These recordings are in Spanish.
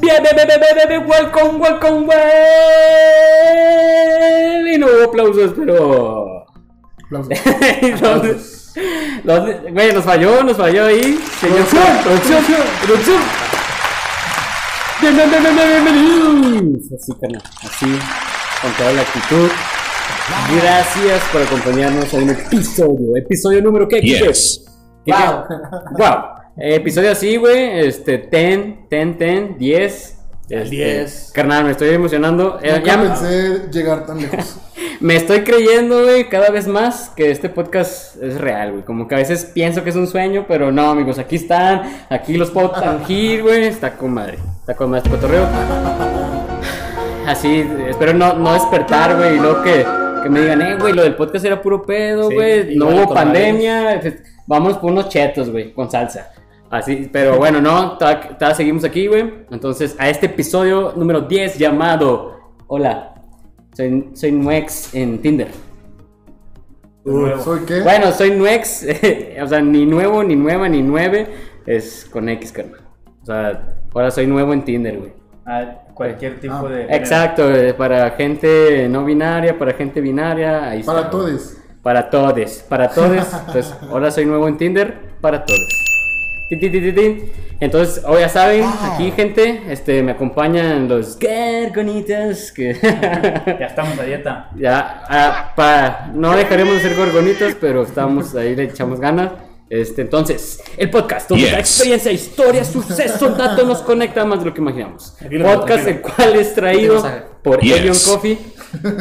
Bien, bien, bien, bien, bien, bien, welcome, welcome, well. Y no hubo aplausos, pero. Aplausos. Entonces, los- Güey, nos falló, nos falló ahí. Señor Producción, producción. Bien, bien, bien, bien, bien, bienvenidos. Así, carnal, así, con toda la actitud. Gracias por acompañarnos en un episodio. Episodio número ¿qué? ¿Qué? Yes. ¿Qué, qué? Wow. Episodio así, güey. Este, 10, 10, 10, 10. El 10. Carnal, me estoy emocionando. Eh, Nunca ya me, pensé llegar tan lejos. me estoy creyendo, güey, cada vez más que este podcast es real, güey. Como que a veces pienso que es un sueño, pero no, amigos, aquí están. Aquí los puedo tangir, güey. Está con madre. Está con madre este cotorreo. Así, espero no, no despertar, güey, y luego que, que me digan, eh, güey, lo del podcast era puro pedo, Sí, güey, no igual hubo pandemia, vamos por unos chetos, güey, con salsa. Así, pero bueno, no, todavía seguimos aquí, güey. Entonces, a este episodio número 10 llamado Hola, soy, soy Nuex en Tinder. ¿Soy qué? Bueno, soy Nuex, o sea, ni nuevo, ni nueva, ni nueve, es con X, carnal. O sea, ahora soy nuevo en Tinder, güey. a cualquier tipo Ah, de. Exacto, eh, para gente no binaria, para gente binaria, ahí Para todos. Para todos, para todos. Entonces, ahora soy nuevo en Tinder, para todos. Tin, tin, tin, tin, tin. Entonces, hoy ya saben, aquí gente, este, me acompañan los gargonitas, que Ya estamos a dieta. ya, ah, pa- no dejaremos de ser gorgonitas, pero estamos ahí, le echamos ganas. Este, entonces, el podcast, donde Yes. la experiencia, historia, suceso, dato nos conecta más de lo que imaginamos. Podcast el cual es traído por Yes. Elion Coffee.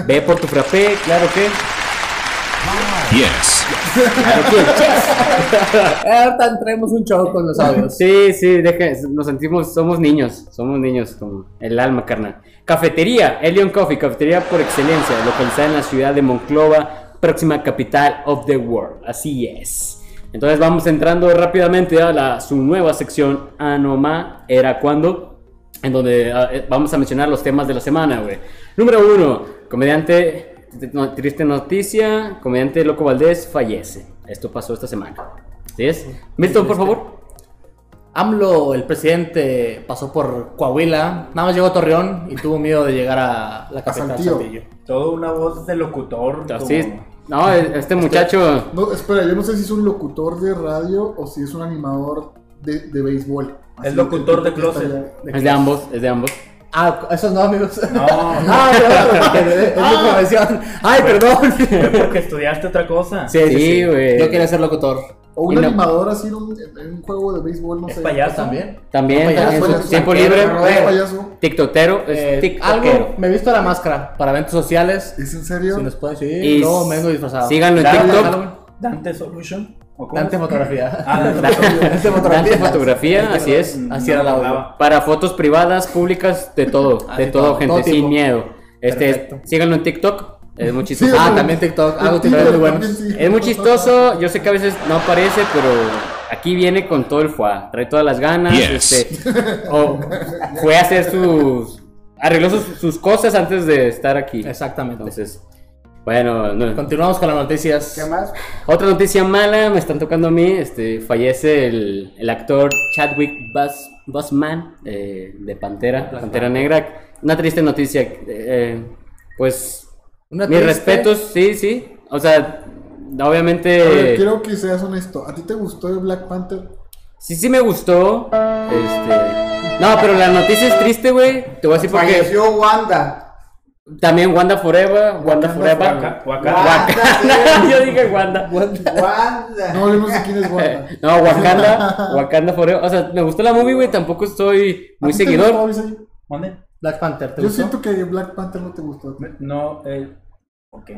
Ve por tu frappé, claro que. Yes. Claro que yes. Ahorita traemos un show con los audios. Sí, sí, deja, nos sentimos, somos niños, somos niños, como el alma, carnal. Cafetería, Elion Coffee, cafetería por excelencia, localizada en la ciudad de Monclova, próxima capital of the world. Así es. Entonces vamos entrando rápidamente a la, su nueva sección, Anoma era cuando, en donde eh, vamos a mencionar los temas de la semana, güey. Número uno, comediante, triste noticia, comediante Loco Valdés fallece. Esto pasó esta semana. ¿Sí es? Milton, por favor. AMLO, el presidente, pasó por Coahuila, nada más llegó a Torreón y tuvo miedo de llegar a la capital Saltillo. Saltillo. Toda una voz de locutor. Así es. No, este muchacho. No, espera, yo no sé si es un locutor de radio o si es un animador de, de béisbol. Así Es locutor de closet. Es de ambos, es de ambos. Ah, esos no, amigos. No, ah, no, es mi profesión. Ay, perdón. fue porque estudiaste otra cosa. Sí, sí, güey. Yo quería ser locutor. O un no- animador así en un, en un juego de béisbol, no ¿Es sé. payaso? También. También, Payaso, payaso, tiempo libre. ¿Es payaso? TikTokero, es Eh, tiktokero. algo, me he visto la máscara para eventos sociales. ¿Es en serio? Si nos pueden seguir, Y luego me vengo disfrazado. síganlo en TikTok. Dante Solution. Ah, Dante fotografía. Dante fotografía, así es. Así era la. Para fotos privadas, públicas, de todo. Ah, de sí, todo, todo, gente, todo sin miedo. Este, Perfecto. síganlo en TikTok. Es muy chistoso. Sí, Ah, también TikTok. Muy sí. Es muy chistoso, yo sé que a veces no aparece, pero aquí viene con todo el fuá, trae todas las ganas, Yes. este, o fue a hacer sus, arregló sus, sus cosas antes de estar aquí. Exactamente. Entonces, bueno, no- Continuamos con las noticias. ¿Qué más? otra noticia mala, me están tocando a mí, este, fallece el, el actor Chadwick Bus, Busman eh, de Pantera, Pantera Negra. Una triste noticia, eh, pues Una mis triste- respetos, sí, sí, o sea, obviamente... Ver, quiero que seas honesto. ¿A ti te gustó el Black Panther? Sí, sí me gustó. Este. No, pero la noticia es triste, güey. Te voy a decir porque. Falleció Wanda. También Wanda Forever. Wanda Forever. Waka- Wakanda. Wakanda. Yo dije Wanda. Wanda. No, yo no sé quién es Wanda. No, Wakanda. Wakanda Forever. O sea, me gustó la movie, güey. Tampoco estoy ¿A muy seguidor. ¿Mande? Black Panther, ¿te Yo gustó? siento que Black Panther no te gustó. No, eh. Ok.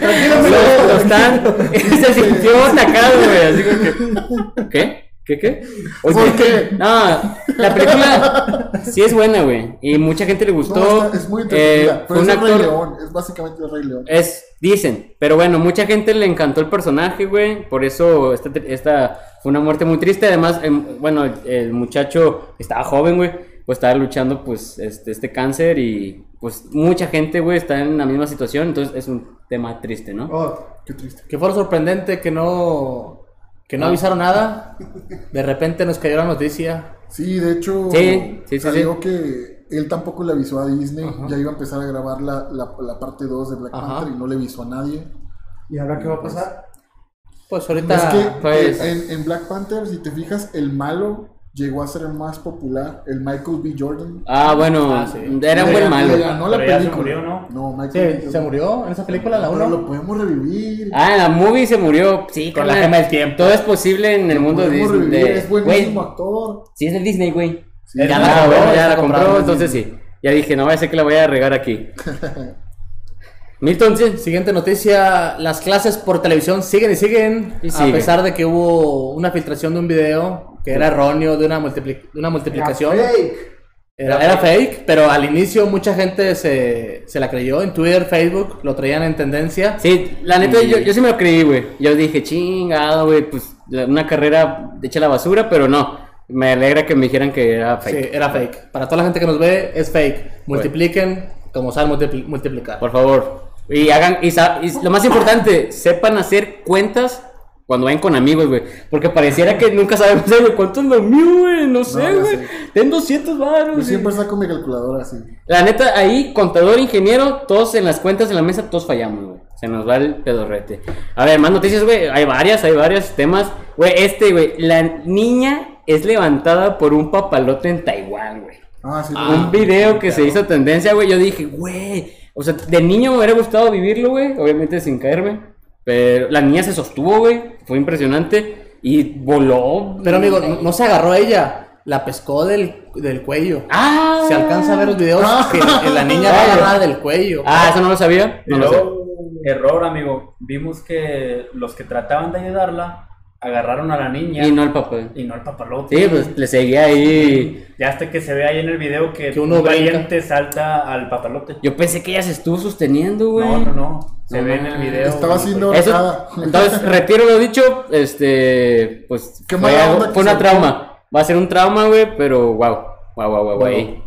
Lo, lo están. Se sintió atacado, güey. Así que. ¿Qué? ¿Qué qué? Oye, ¿Por qué? No, la película sí es buena, güey. Y mucha gente le gustó. No, está- es muy entretenida. Eh, pero es un el Rey. León. Es básicamente el Rey León. Es, dicen, pero bueno, mucha gente le encantó el personaje, güey. Por eso esta, esta fue una muerte muy triste. Además, em, bueno, el, el muchacho estaba joven, güey. Pues estaba luchando, pues, este, este cáncer y pues mucha gente, güey, está en la misma situación. Entonces es un tema triste, ¿no? Oh, qué triste. Que fue sorprendente que no que no Ah. avisaron nada. De repente nos cayó la noticia. Sí, de hecho, Sí, sí, sí, salió sí. que él tampoco le avisó a Disney. Ya iba a empezar a grabar la, la, la parte 2 de Black Ajá. Panther y no le avisó a nadie. ¿Y ahora qué va a pasar? Pues ahorita. Es que pues- eh, en, en Black Panther, si te fijas, el malo llegó a ser el más popular, el Michael B. Jordan. Ah, bueno, Ah, sí. era un buen malo. Le ganó la Pero ya se película. murió, ¿no? No, Michael B. Sí, se murió en esa película, la Pero 1. lo podemos revivir. Ah, en la movie se murió. Sí, Con la gema del tiempo. Todo es posible en el mundo de Disney. revivir, es buenísimo actor. Sí, es de Disney, güey. Sí, Ya, la, compró, bueno, ya la compró, entonces sí. Ya dije, no vaya a ser que la voy a regar aquí. Milton, sí. Siguiente noticia, las clases por televisión siguen y siguen, Y a pesar de que hubo una filtración de un video que era erróneo de una, multipli- de una multiplicación. Era fake. Era, era fake, pero al inicio mucha gente se, se la creyó en Twitter, Facebook, lo traían en tendencia. Sí, la neta, Y- yo, yo sí me lo creí, güey. Yo dije, chingado, güey, pues una carrera hecha a la basura, pero no. Me alegra que me dijeran que era Sí, fake. era fake. Para toda la gente que nos ve, es fake. Multipliquen como saben multipli- multiplicar. Por favor. Y hagan, y, sa- y lo más importante, sepan hacer cuentas cuando vayan con amigos, güey. Porque pareciera que nunca sabemos, "Ay, güey, ¿cuánto es lo mío, güey? No sé, No, güey. Ten 200 baros. Yo siempre saco mi calculadora así. La neta, ahí, contador, ingeniero, todos en las cuentas en la mesa, todos fallamos, güey. Se nos va el pedorrete. A ver, más noticias, güey. Hay varias, hay varios temas. Güey, este, güey. La niña es levantada por un papalote en Taiwán, güey. Ah, sí. un video que se hizo tendencia, güey. Yo dije, güey. O sea, de niño me hubiera gustado vivirlo, güey. Obviamente sin caerme. Pero la niña se sostuvo, güey. Fue impresionante. Y voló. Pero amigo, no, no se agarró a ella, la pescó del, del cuello. ¡Ah! Se alcanza a ver los videos Ah. que, que la niña va agarrada del cuello. Ah, eso no lo sabía. No lo sé. luego, error, amigo. Vimos que los que trataban de ayudarla agarraron a la niña Y no el papá. y no al papalote. Sí, pues le seguía ahí. Ya hasta que se ve ahí en el video que, Que uno un brinca. valiente salta al papalote. Yo pensé que ella se estuvo sosteniendo, güey. No, no, no. Se No, ve en el video. Estaba haciendo pues, Eso, Nada. entonces, retiro lo dicho, este, pues, Qué fue, que fue una trauma. Va a ser un trauma, güey, pero wow, wow, wow, wow, Bueno.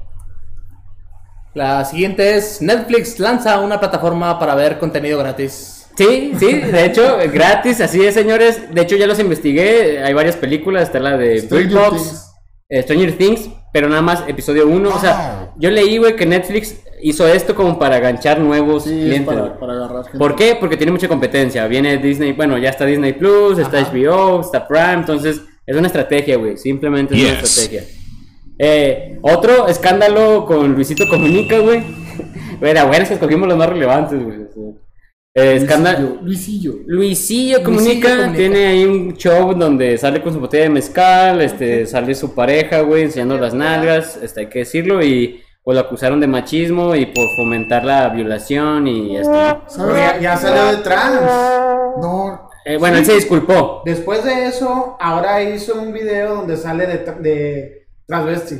La siguiente es Netflix lanza una plataforma para ver contenido gratis. Sí, sí, de hecho, gratis, así es, señores. De hecho, ya los investigué. Hay varias películas. Está la de Stranger Box, Things. eh, Stranger Things, pero nada más episodio 1. O sea, yo leí, güey, que Netflix hizo esto como para ganchar nuevos Sí, es clientes. para, para agarrar gente. ¿Por qué? Porque tiene mucha competencia. Viene Disney, bueno, ya está Disney Plus, está HBO, está Prime, entonces es una estrategia, güey. Simplemente es una estrategia. Eh, otro escándalo con Luisito Comunica, güey. Era bueno, es que escogimos los más relevantes, güey. Eh, escándalo. Luisillo. Luisillo. Luisillo Comunica, Comunica. tiene ahí un show donde sale con su botella de mezcal, este, sale su pareja, güey, enseñando las nalgas, este, hay que decirlo, y pues lo acusaron de machismo y por fomentar la violación y. Pero ya, ya salió de trans. No, Eh, bueno, él se disculpó. Después de eso, ahora hizo un video donde sale de, de transvesti.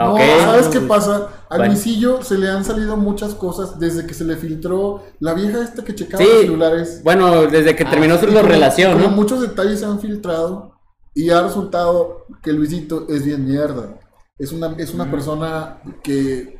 No, Ok. ¿sabes qué pasa? A. Luisillo se le han salido muchas cosas desde que se le filtró la vieja esta que checaba Sí. los celulares. Bueno, desde que terminó su como- relación, como ¿no? muchos detalles se han filtrado y ha resultado que Luisito es bien mierda. Es una, es una persona que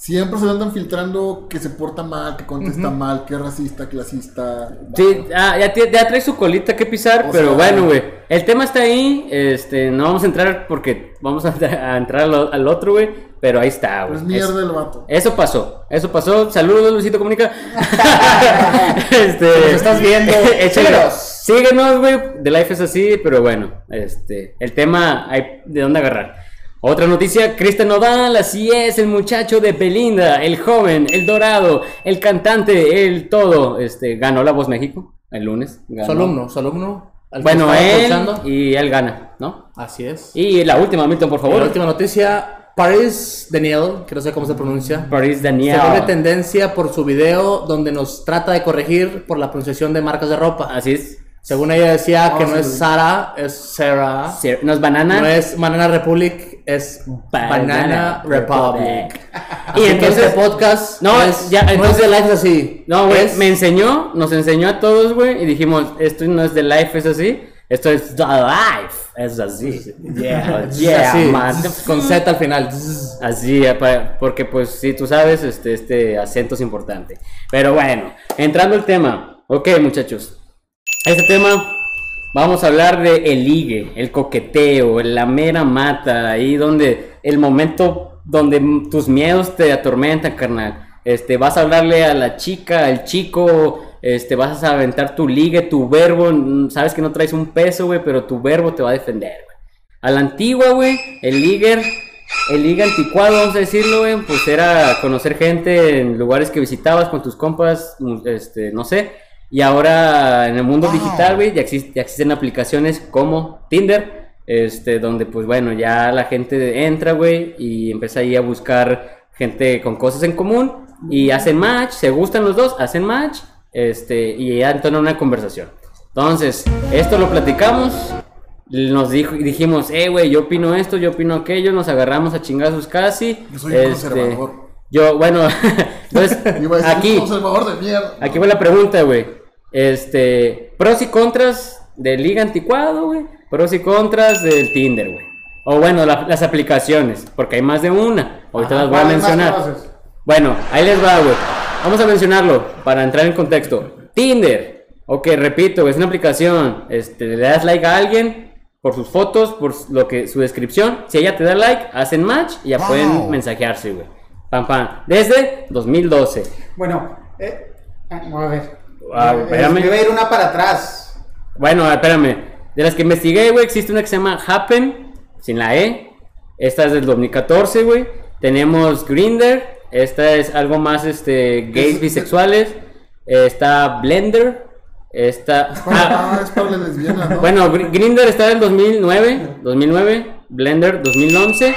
siempre se le andan filtrando que se porta mal, que contesta mal, que es racista, clasista. Sí, ah, ya, ya trae su colita que pisar, O pero sea- bueno, güey. El tema está ahí, este, no vamos a entrar porque vamos a, a entrar al, al otro, güey, pero ahí está, güey. Es mierda Es- el vato. Eso pasó, eso pasó. Saludos, Luisito Comunica. este, nos estás viendo, síguenos. Síguenos, güey. The Life es así, pero bueno, este, el tema hay de dónde agarrar. Otra noticia, Cristian Nodal, así es, el muchacho de Belinda, el joven, el dorado, el cantante, el todo, este, ganó la Voz México el lunes. ganó. Solo uno, solo uno. al que Bueno, él y él gana, ¿no? Así es. Y la última, Milton, por favor. la última noticia, Paris Daniel, que no sé cómo se pronuncia. Paris Daniel. Se vuelve tendencia por su video donde nos trata de corregir por la pronunciación de marcas de ropa. Así es. Según ella decía que Ah, no sí, es. Sara, es Sarah. No es banana. No es Banana Republic, es Banana, Republic. Y Y entonces este podcast No, es, ya, no entonces- es de life así. no, güey, es- me enseñó, nos enseñó a todos, güey, y dijimos, esto no es de life, es así. Esto es the life, es así. Yeah, es yeah, así, man. con Z al final. Así, apa- porque pues si tú sabes, este, este acento es importante. Pero bueno, entrando al tema. Ok, muchachos. Este tema Vamos a hablar de el ligue, el coqueteo, la mera mata, ahí donde el momento donde tus miedos te atormentan, carnal. Este, vas a hablarle a la chica, al chico, este, vas a aventar tu ligue, tu verbo, mm, sabes que no traes un peso, güey, pero tu verbo te va a defender. A la antigua, güey, el liger, el liga anticuado, vamos a decirlo, güey, pues era conocer gente en lugares que visitabas con tus compas, mm, este, no sé. Y ahora en el mundo digital, güey, ya, exis- ya existen aplicaciones como Tinder, este, donde pues bueno, ya la gente entra, güey, y empieza ahí a buscar gente con cosas en común y hacen match, se gustan los dos, hacen match, este, y ya entonan una conversación. Entonces, esto lo platicamos, nos dijo, dijimos, eh, güey, yo opino esto, yo opino aquello, nos agarramos a chingazos casi. Yo soy un conservador. Yo, bueno, entonces, aquí, de mierda. aquí va la pregunta, güey. Este, pros y contras del Liga Anticuado, güey. Pros y contras del Tinder, güey. O bueno, la- las aplicaciones, porque hay más de una. Ahorita Ajá, las voy a ¿cuáles más mencionar. Bueno, ahí les va, güey. Vamos a mencionarlo para entrar en contexto. Tinder. Ok, repito, es una aplicación. Este, le das like a alguien por sus fotos, por lo que su descripción. Si ella te da like, hacen match y ya pueden mensajearse, güey. Pam, pam. Desde 2012. Bueno, eh, a ver. Ah, espérame. a ir una para atrás. Bueno, espérame. De las que investigué, güey, existe una que se llama Happen, sin la E. Esta es del 2014, güey. Tenemos Grinder. Esta es algo más, este, gays Es- bisexuales. Está Blender. Está... Ah, es para las lesbianas, ¿no? Bueno, Gr- Grinder está del 2009, 2009, Blender 2011,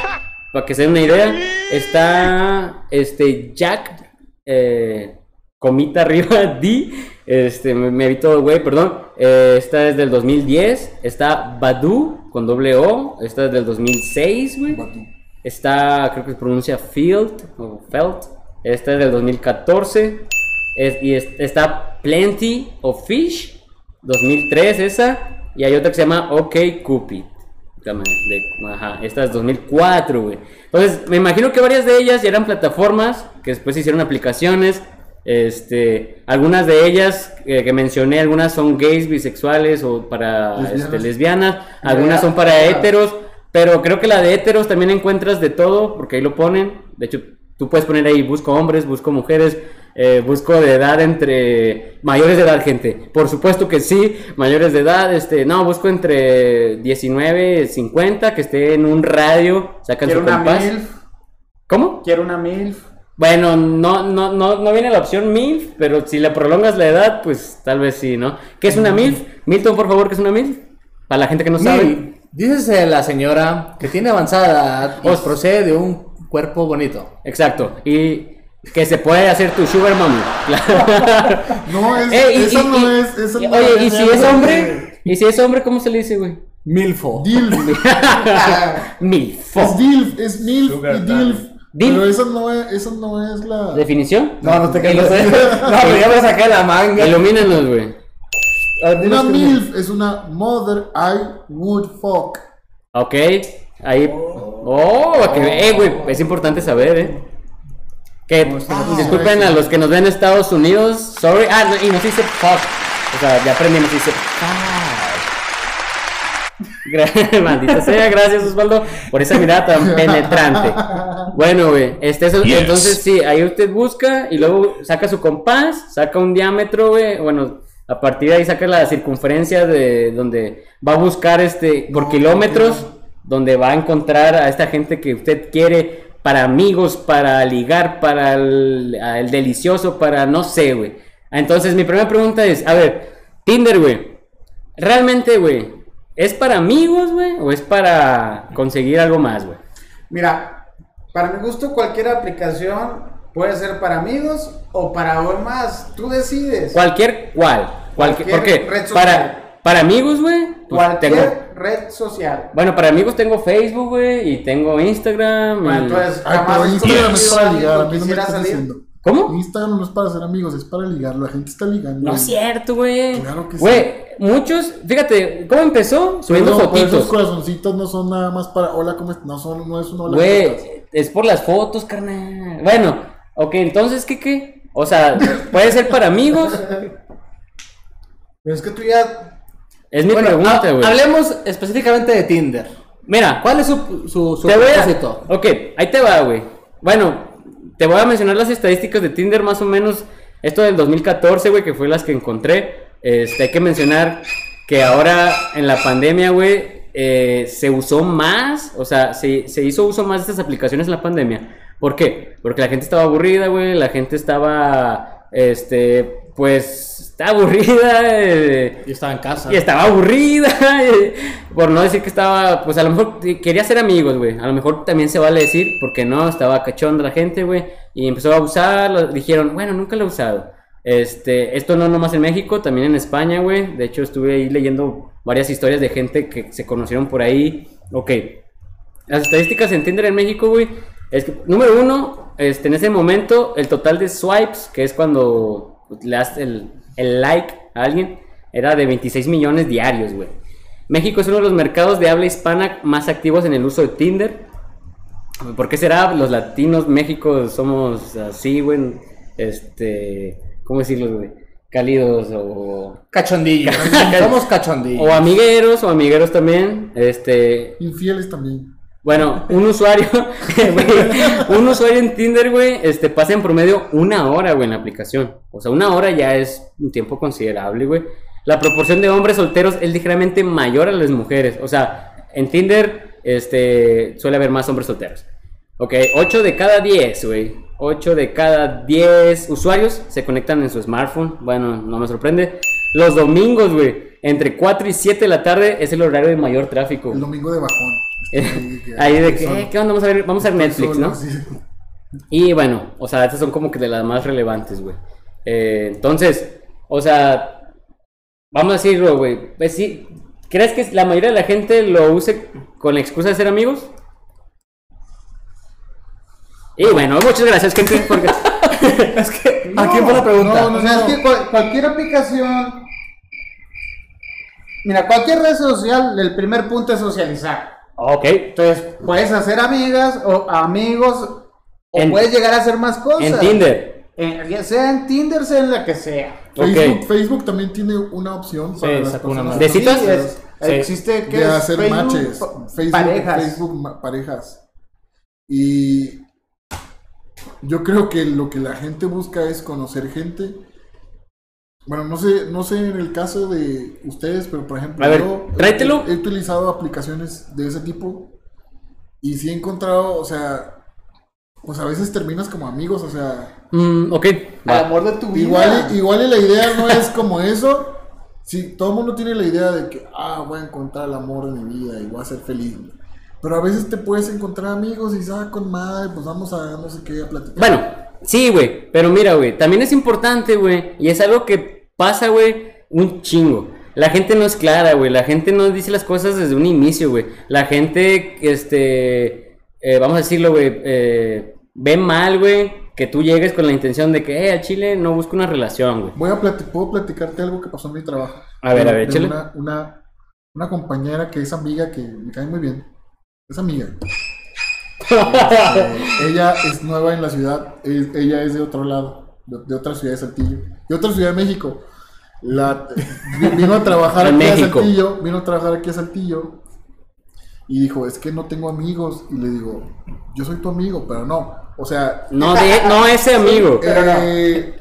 para que se den una idea. Está este Jack, eh, comita arriba, D, este, me, me vi todo, güey, perdón. Eh, esta es del 2010, está Badu con doble O, esta es del 2006, güey. Está, creo que se pronuncia Field o Felt. Esta es del 2014. Es- y es- está Plenty of Fish, 2003 esa. Y hay otra que se llama OK Cupid. De- ajá, esta es 2004, güey. Entonces, me imagino que varias de ellas ya eran plataformas que después hicieron aplicaciones. Este, algunas de ellas eh, que mencioné, algunas son gays, bisexuales o para Lesbianas. este, lesbianas, algunas son para heteros, pero creo que la de heteros también encuentras de todo, porque ahí lo ponen. De hecho, tú puedes poner ahí, busco hombres, busco mujeres, eh, busco de edad entre mayores de edad, gente. Por supuesto que sí, mayores de edad, este, no, busco entre 19, 50, que esté en un radio, sacan Quiero su una compás. MILF. ¿Cómo? Quiero una MILF. Bueno, no, no, no, no viene la opción MILF, pero si le prolongas la edad, pues tal vez sí, ¿no? ¿Qué es una MILF? Milton, por favor, ¿qué es una MILF? Para la gente que no sabe. Mil. Dícese la señora que tiene avanzada edad y Os- procede de un cuerpo bonito. Exacto. Y que se puede hacer tu sugar mommy. No, es, Eh, y- y- no y- es. Esa y- no oye, ¿y si es hombre? ¿Y si es hombre, cómo se le dice, güey? Milfo. Dilf. Milfo. Es DILF, es MILF Sugar y DILF. Pero esa no es, esa no es la. ¿Definición? No, no te quedes. No, pero ya me saqué la manga. Ilumínanos, güey. Una MILF es una Mother I Would Fuck. Ok. Ahí. Oh, que, eh, güey, es importante saber, eh. Que disculpen a los que nos ven en Estados Unidos. Sorry. Ah, no, y nos dice fuck. O sea, ya aprendimos, dice fuck. Maldita sea, gracias Osvaldo por esa mirada tan penetrante. Bueno, güey, este, eso- Yes. entonces sí, ahí usted busca y luego saca su compás, saca un diámetro, güey, bueno, a partir de ahí saca la circunferencia de donde va a buscar este por kilómetros, donde va a encontrar a esta gente que usted quiere para amigos, para ligar, para el, el delicioso, para no sé, güey. Entonces mi primera pregunta es, a ver, Tinder, güey, realmente, güey, ¿es para amigos, güey, o es para conseguir algo más, güey? Mira, para mi gusto, cualquier aplicación puede ser para amigos o para algo más. Tú decides. Cualquier cual. Cualquier, Cualquier porque red social. para, para amigos, güey. pues, Cualquier tengo- red social. bueno, para amigos tengo Facebook, güey, y tengo Instagram. y- Bueno, entonces, Ay, jamás Instagram me salir. ¿Cómo? Instagram no es para ser amigos, es para ligar. La gente está ligando. No es cierto, güey. Claro que sí. Güey, muchos, fíjate, ¿cómo empezó? Subiendo Pero, pero esos fotitos. corazoncitos no son nada más para hola, ¿cómo estás? No, son, no es un hola. ¿cómo Güey, es por las fotos, carnal. Bueno, ok, entonces, ¿qué qué? O sea, puede ser para amigos. Pero es que tú ya. Es mi Bueno, pregunta, ha- güey. hablemos específicamente de Tinder. Mira, ¿Cuál es su, su, su te voy a... propósito? Ok, ahí te va, güey. Bueno, te voy a mencionar las estadísticas de Tinder más o menos. Esto del 2014, güey, que fue las que encontré. Este, hay que mencionar que ahora en la pandemia, güey, eh, se usó más, o sea, se, se hizo uso más de estas aplicaciones en la pandemia. ¿Por qué? Porque la gente estaba aburrida, güey, la gente estaba, este, pues, está aburrida. eh, Yo estaba en casa. y estaba aburrida, eh, por no decir que estaba, pues a lo mejor quería ser amigos, güey. A lo mejor también se vale decir, porque no, estaba cachonda la gente, güey. Y empezó a usar, lo- dijeron, bueno, nunca lo he usado. Este, esto no nomás en México, también en España, güey. De hecho, estuve ahí leyendo varias historias de gente que se conocieron por ahí. Ok. Las estadísticas en Tinder en México, güey, es que, número uno, este, en ese momento, el total de swipes, que es cuando le das el, el like a alguien, era de 26 millones diarios, güey. México es uno de los mercados de habla hispana más activos en el uso de Tinder. ¿Por qué será? Los latinos, México, somos así, güey. Este, ¿cómo decirlo, güey? Cálidos o... Cachondillos. Somos cachondillos. O amigueros, o amigueros también. Este, Infieles también. Bueno, un usuario, güey, un usuario en Tinder, güey, este, pasa en promedio una hora, güey, en la aplicación. O sea, una hora ya es un tiempo considerable, güey. La proporción de hombres solteros es ligeramente mayor a las mujeres. O sea, en Tinder, este, suele haber más hombres solteros. Ok, 8 de cada 10, güey. 8 de cada 10 usuarios se conectan en su smartphone. Bueno, no me sorprende. Los domingos, güey, entre 4 y 7 de la tarde es el horario de mayor tráfico. El domingo de bajón. Eh, Ahí de que, eh, ¿qué onda? Vamos a ver, vamos a ver Netflix, ¿no? Y bueno, o sea, estas son como que de las más relevantes, güey. Eh, entonces, o sea, vamos a decirlo, güey. Pues sí, ¿crees que la mayoría de la gente lo use con la excusa de ser amigos? Y bueno, muchas gracias, gente, porque... Es que, ¿a quién fue la pregunta? No, no, O sea, no. es que cual- cualquier aplicación. Mira, cualquier red social, el primer punto es socializar. Ok, Entonces, puedes hacer amigas o amigos, o En- puedes llegar a hacer más cosas. en Tinder. En- ya sea en Tinder, sea en la que sea. Facebook, Ok. Facebook también tiene una opción para las sacó una personas ¿De citas? Sí, es- Sí. Existe que de hacer Facebook matches. Facebook, parejas. Facebook parejas. Y yo creo que lo que la gente busca es conocer gente. Bueno, no sé, no sé en el caso de ustedes, pero por ejemplo, A ver, yo tráetelo. he, he utilizado aplicaciones de ese tipo y sí he encontrado, o sea, pues a veces terminas como amigos, o sea, Mm, ok, Al va. amor de tu vida. Igual, y- igual y la idea no es como eso. Si todo el mundo tiene la idea de que, ah, voy a encontrar el amor de mi vida y voy a ser feliz. Pero a veces te puedes encontrar amigos y ah, con madre, pues vamos a no sé qué, a platicar. Bueno, sí, güey. Pero mira, güey, también es importante, güey. Y es algo que pasa, güey, un chingo. La gente no es clara, güey. La gente no dice las cosas desde un inicio, güey. La gente, este, eh, vamos a decirlo, güey, eh, ve mal, güey, que tú llegues con la intención de que, eh, al chile no busco una relación, güey. Voy a puedo platicarte algo que pasó en mi trabajo. A ver, De- a ver, échale. Una, una, una compañera que es amiga, que me cae muy bien. Es amiga. Este, ella es nueva en la ciudad. es- ella es de otro lado, de, de otra ciudad de Saltillo. De otra ciudad de México. La, vino a trabajar aquí México. a Saltillo. Vino a trabajar aquí a Saltillo. Y dijo, es que no tengo amigos. Y le digo, yo soy tu amigo, pero no. O sea, No, de, no ese amigo. eh,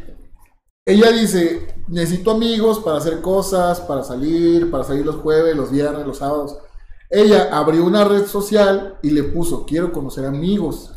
ella dice, necesito amigos para hacer cosas, para salir, para salir los jueves, los viernes, los sábados. Ella abrió una red social y le puso, quiero conocer amigos.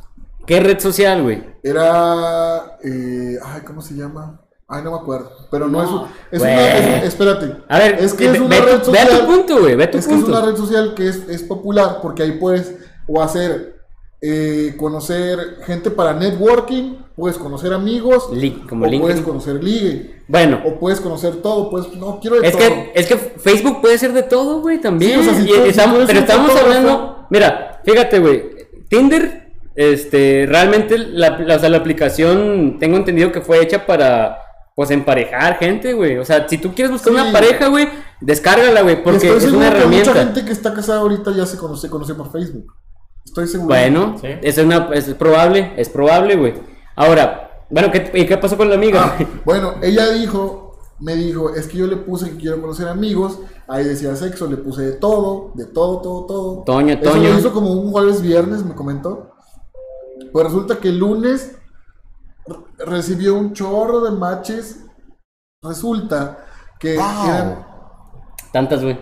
¿Qué red social, güey? Era, eh, ay, ¿cómo se llama? Ay, no me acuerdo. Pero no, es, un- es güey. una, es- espérate. A ver, es que ve, es una ve red tu, ve a social. tu punto, güey. Ve a tu Es que es punto. una red social que es, es popular porque ahí puedes o hacer eh, conocer gente para networking, puedes conocer amigos, como o LinkedIn. puedes conocer ligue, Bueno, o puedes conocer todo, pues no quiero de Es todo. que, es que Facebook puede ser de todo, güey, también. Sí, o sea, si Y tú- si estamos- pero estamos hablando. Mira, fíjate, güey. Tinder, este, realmente la, la- o sea, la aplicación, tengo entendido que fue hecha para, pues, emparejar gente, güey. O sea, si tú quieres buscar Sí. una pareja, güey, descárgala, güey, porque es una que herramienta. mucha gente que está casada ahorita ya se conoce, conoce por Facebook. Estoy seguro. Bueno, Sí. es, una, es probable, es probable, güey. Ahora, bueno, ¿qué, ¿y qué pasó con la amiga? Ah, bueno, ella dijo me dijo, es que yo le puse que quiero conocer amigos, ahí decía sexo, le puse de todo, de todo, todo, todo. Toño, Eso Toño. lo hizo como un jueves, viernes, me comentó. Pues resulta que el lunes re- recibió un chorro de matches. Resulta que, eran, Tantas, güey.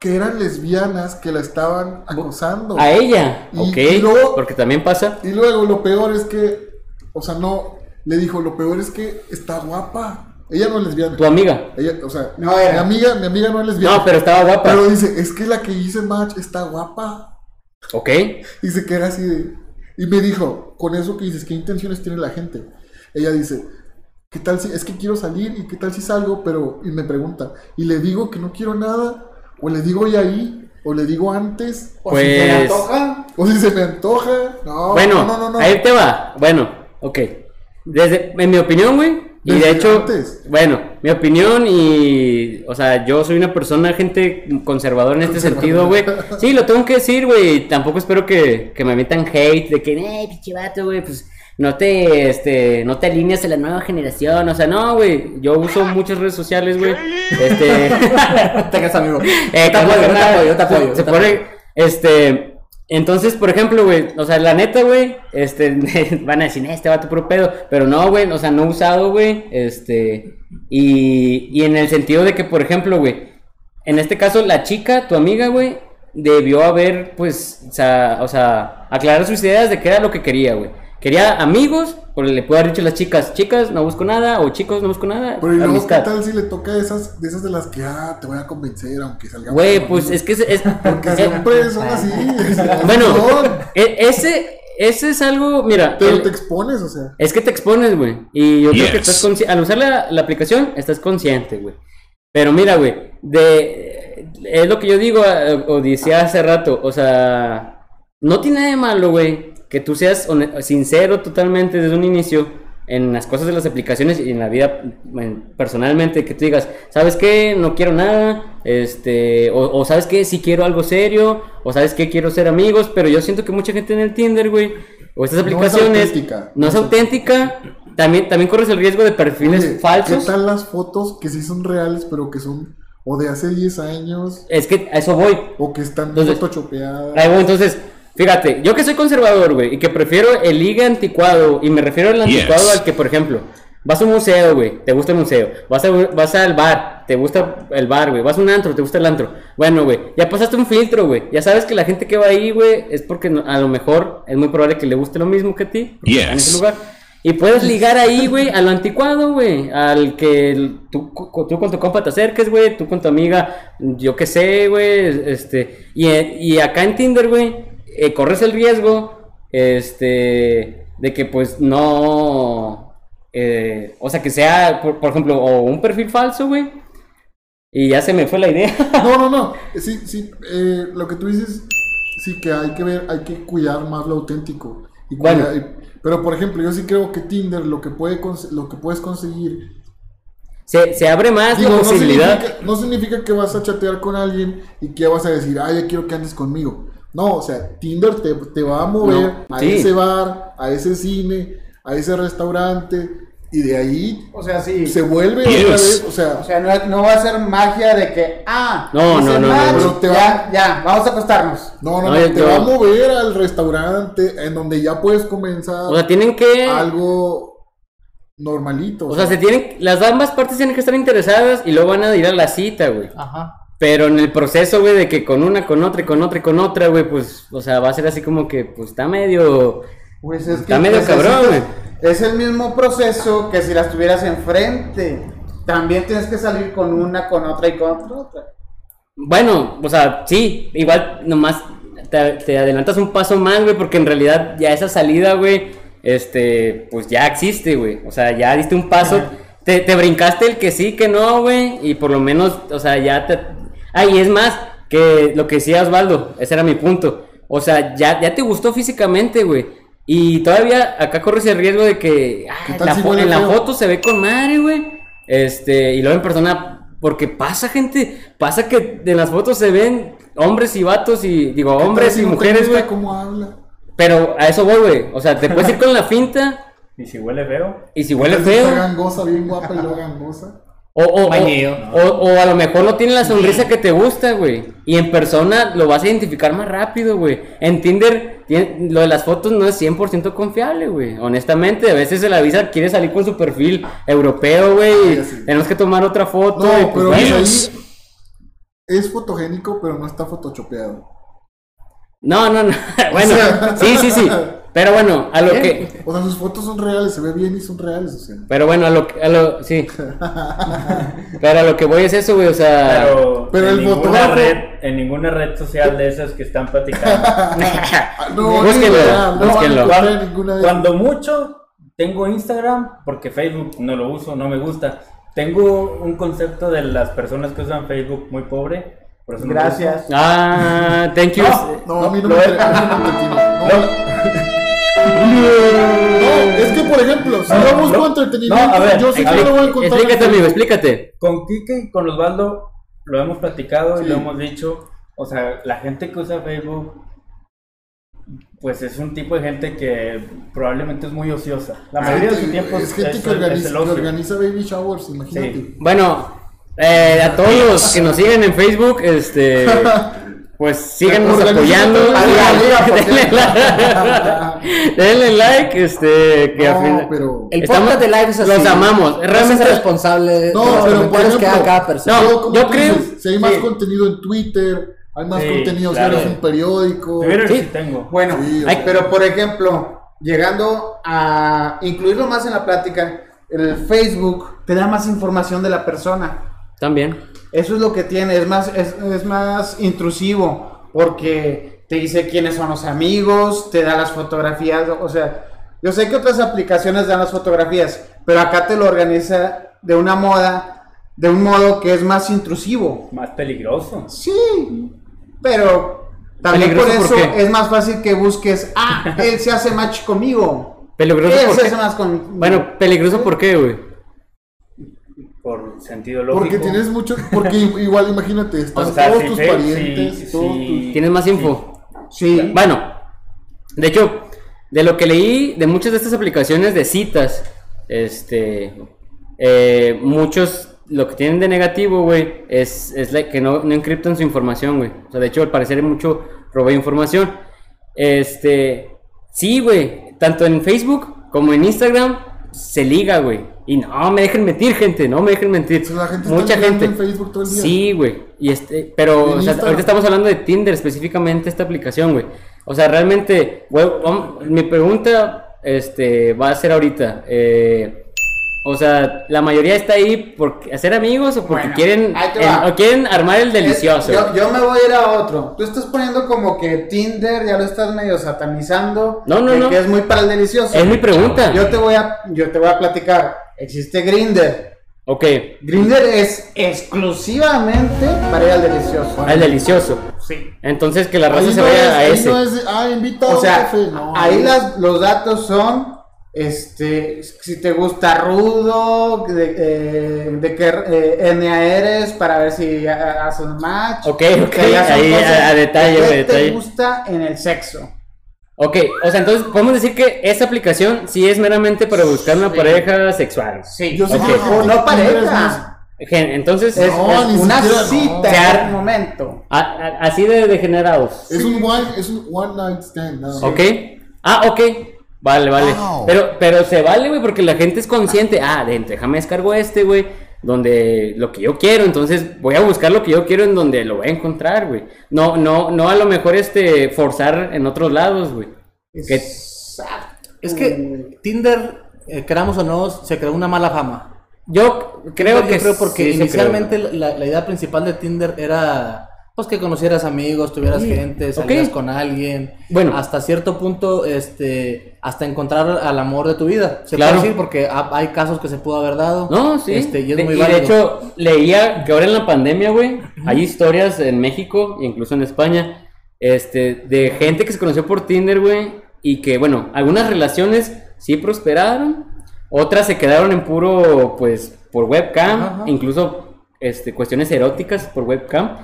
Que eran lesbianas que la estaban acosando. A ella, Y- ok. y luego- Porque también pasa. Y luego lo peor es que, o sea, no, le dijo, lo peor es que está guapa. Ella no es lesbiana. Tu amiga. Ella, o sea, No era. mi amiga, mi amiga no es lesbiana. No, pero estaba guapa. Pero dice, es que la que hice match está guapa. Ok. Y se queda así de... Y me dijo, con eso que dices, ¿qué intenciones tiene la gente? Ella dice, ¿qué tal si... Es que quiero salir y qué tal si salgo, pero... Y me pregunta, ¿y le digo que no quiero nada? ¿O le digo ya ahí? ¿O le digo antes? O si se le Pues- antoja. ¿O si se me antoja? No, bueno, no, no, no. no. ahí te va. Bueno, ok. Desde, en mi opinión, güey. Y de hecho, antes. bueno, mi opinión y, o sea, yo soy una persona, gente conservadora en este sentido, güey. Sí, lo tengo que decir, güey. Tampoco espero que, que me metan hate de que, eh, pinche vato, güey, pues no te, este, no te alineas a la nueva generación. O sea, no, güey. Yo uso muchas redes sociales, güey. Este. Te hagas amigo. Eh, te apoyo, yo te apoyo, yo te se- apoyo. Pone, este, entonces, por ejemplo, güey, o sea, la neta, güey, este, van a decir, "Eh, este vato puro pedo, pero no, güey, o sea, no usado, güey, este, y, y en el sentido de que, por ejemplo, güey, en este caso, la chica, tu amiga, güey, debió haber, pues, o sea, o sea, aclarar sus ideas de qué era lo que quería, güey. Quería amigos, o le puedo haber dicho a las chicas, chicas, no busco nada, o chicos, no busco nada, Pero ¿y luego qué tal si le toca de esas, de esas de las que, ah, te voy a convencer aunque salga Güey, pues es que es, es- Porque siempre son así. Bueno, e- ese, ese es algo, mira, Pero el- te expones, o sea. es que te expones, güey. Y yo creo que estás consci- al usar la, la aplicación, estás consciente, güey. Pero mira, güey, de, es lo que yo digo, eh, o decía hace rato, o sea, no tiene nada de malo, güey, que tú seas sincero totalmente desde un inicio en las cosas de las aplicaciones y en la vida en- personalmente, que tú digas, ¿sabes qué? No quiero nada, este, o, o ¿sabes qué? Si quiero algo serio, o ¿sabes qué? Quiero ser amigos, pero yo siento que mucha gente en el Tinder, güey, o estas No es aplicaciones, auténtica. no es auténtica, también, también corres el riesgo de perfiles Oye, falsos. ¿Qué tal las fotos que sí son reales, pero que son o de hace 10 años, Es que a eso voy. o que están Entonces? Ahí voy, entonces, fíjate, yo que soy conservador, güey, y que prefiero el liga anticuado, y me refiero al anticuado Yes. al que, por ejemplo, vas a un museo, güey, te gusta el museo, vas, a, vas al bar, te gusta el bar, güey, vas a un antro, te gusta el antro, bueno, güey, ya pasaste un filtro, güey, ya sabes que la gente que va ahí, güey, es porque no- a lo mejor es muy probable que le guste lo mismo que a ti, en ese lugar. Y puedes ligar ahí, güey, a lo anticuado, güey. Al que tú, tú con tu compa te acerques, güey. Tú con tu amiga, yo qué sé, güey. Este, y, y acá en Tinder, güey, eh, corres el riesgo, este, de que pues no, eh, o sea, que sea, por, por ejemplo, o un perfil falso, güey. Y ya se me fue la idea. No, no, no. Sí, sí. eh, lo que tú dices, sí que hay que ver, hay que cuidar más lo auténtico. Y Bueno. cuidar- y- pero por ejemplo, yo sí creo que Tinder lo que puede lo que puedes conseguir Se, se abre más Digo, la no posibilidad. significa, no significa que vas a chatear con alguien y que vas a decir, ah, ya quiero que andes conmigo. No, o sea, Tinder te, te va a mover No, a sí. ese bar, a ese cine, a ese restaurante, y de ahí O sea, sí. se vuelve otra vez, o sea, O sea, no, no va a ser magia de que, ah, No, no, no, match, no, te ya, ya, vamos a acostarnos. no, no, No, te va a mover al restaurante en donde ya puedes comenzar O sea, tienen que... algo normalito. O sea, se tienen, las ambas partes tienen que estar interesadas y luego van a ir a la cita, güey. Ajá. Pero en el proceso, güey, de que con una, con otra y con otra y con otra, güey, pues, o sea, va a ser así como que, pues, está medio... Pues es que Está medio necesitas- cabrón, güey. Es el mismo proceso que si las tuvieras enfrente. También tienes que salir con una, con otra y con otra. Bueno, o sea, sí, igual nomás te, te adelantas un paso más, güey, porque en realidad ya esa salida, güey, este, pues ya existe, güey. O sea, ya diste un paso, te, te brincaste el que sí, que no, güey, y por lo menos, o sea, ya te... Ah, y es más, que lo que decía Osvaldo, ese era mi punto. O sea, ya, ya te gustó físicamente, güey. Y todavía acá corres el riesgo de que ah, ¿Qué tal la si fo- huele en la feo? foto se ve con madre, güey. Este, y luego en persona, porque pasa, gente, pasa que en las fotos se ven hombres y vatos y, digo, ¿Qué tal hombres si y mujeres, güey. cómo habla? Pero a eso voy, güey. O sea, te puedes ir con la finta Y si huele feo, y si huele ¿Qué tal si está feo. gangosa, bien guapa y luego gangosa. O, o, o, o- o a lo mejor no tiene la sonrisa que te gusta, güey. Y en persona lo vas a identificar más rápido, güey. En Tinder, tiene- lo de las fotos no es 100% confiable, güey. Honestamente, a veces el avisa quiere salir con su perfil europeo, güey. y sí. Tenemos que tomar otra foto. No, y pues, pero bueno. ahí es fotogénico, pero no está photoshopeado. No, no, no. bueno, sea- sí, sí, sí. Pero bueno, a lo que. O sea, sus fotos son reales, se ve bien y son reales, o sea. Pero bueno, a lo que. A lo, sí. Pero a lo que voy es eso, güey. O sea. Pero, Pero en, el ninguna red, en ninguna red social de esas que están platicando. No, Búsquenlo, no búsquenlo. de Cuando mucho tengo Instagram, porque Facebook no lo uso, no me gusta. Tengo un concepto de las personas que usan Facebook muy pobre. Por eso no Gracias. uso. Ah, thank you. No, a mí no me, a mí no me. No, es que por ejemplo, si yo busco no, entretenimiento, no, a ver, yo sé que no lo voy a encontrar. en explícate, amigo, explícate. Con Kike y con Osvaldo lo hemos platicado y lo hemos dicho. O sea, la gente que usa Facebook, pues es un tipo de gente que probablemente es muy ociosa. La mayoría de su tiempo es gente es, que es organiza, el que organiza baby showers, imagínate. Sí. Bueno, eh, a todos los que nos siguen en Facebook, este. Pues síganos apoyando. Denle like, denle like, este. Que al No, fin- pero. El Estamos- podcast de live es así. los amamos. Realmente- es responsable No, de los pero por que haga cada persona. No, yo, creo- dices, si hay más sí. contenido en Twitter, hay más Sí, contenido si claro. eres un periódico. Twitter Sí. tengo. Bueno, Sí, o Ay, sea, pero por ejemplo, llegando a incluirlo más en la plática, el Facebook te da más información de la persona. También. Eso es lo que tiene, es más, es, es más intrusivo, porque te dice quiénes son los amigos, te da las fotografías, o sea, yo sé que otras aplicaciones dan las fotografías, pero acá te lo organiza de una moda, de un modo que es más intrusivo. Más peligroso. Sí, pero también por ¿Peligroso eso por es más fácil que busques, ah, él se hace match conmigo. Peligroso Él por se qué. hace más con... Bueno, peligroso por qué, güey. Por sentido lógico. Porque tienes mucho. Porque igual, imagínate, están O sea, todos si tus fe- parientes, si- todos si- Tienes más info. Sí, Bueno, de hecho, de lo que leí de muchas de estas aplicaciones de citas, este, eh, muchos lo que tienen de negativo, güey, es, es que no, no encriptan su información, güey. O sea, de hecho, al parecer mucho robo de información. Este, sí, güey, tanto en Facebook como en Instagram se liga, güey. Y no me dejen mentir, gente, no me dejen mentir. La gente Mucha gente. en Facebook todo el día. Sí, güey. Y este, pero o sea, ahorita estamos hablando de Tinder específicamente esta aplicación, güey. O sea, realmente, güey, mi pregunta este va a ser ahorita, eh, o sea, la mayoría está ahí por hacer amigos o porque Bueno, quieren el- o quieren armar el delicioso. Yo, yo me voy a ir a otro. Tú estás poniendo como que Tinder ya lo estás medio satanizando. No, no, no. Que es muy para el delicioso. Es mi pregunta. Yo te voy a, yo te voy a platicar. Existe Grinder. Ok, Grinder es exclusivamente para ir al delicioso. al delicioso. Sí. Entonces que la raza Ahí se no vaya es- a ese. no es ah, invita a un café. No, ahí las, los datos son, este, si te gusta rudo, de, eh, de qué eh, etnia eres, para ver si ha- haces match. Ok, ok, ahí, a- a detalle, güey, te detalle. gusta en el sexo. Ok, o sea, entonces podemos decir que esa aplicación sí es meramente para buscar una Sí. pareja sexual. Sí, Yo sé Ok. que o no más- pareja. Gen- Entonces, Es, No, una siquiera, no. cita en un momento. a- a- así de degenerados. Es un one, es un one night stand. más. ¿Ok? Ah, ok. Vale, vale. Pero, pero se vale, güey, porque la gente es consciente. Ah, de- déjame descargo este, güey. Donde lo que yo quiero. Entonces voy a buscar lo que yo quiero en donde lo voy a encontrar, güey. No, no, no a lo mejor este forzar en otros lados, güey. Exacto. Es que Tinder, eh, queramos o no, se creó una mala fama. yo creo Yo que creo porque sí inicialmente la, la idea principal de Tinder era pues que conocieras amigos, tuvieras Sí, gente, salieras con alguien. Bueno. hasta cierto punto, este, hasta encontrar al amor de tu vida. Se Claro. puede decir porque ha- hay casos que se pudo haber dado. No, sí. Este, y es De- muy y válido. de hecho, leía que ahora en la pandemia, güey, hay historias en México, incluso en España, este, de gente que se conoció por Tinder, güey, y que, bueno, algunas relaciones sí prosperaron, otras se quedaron en puro, pues, por webcam, Ajá. incluso, este, cuestiones eróticas por webcam.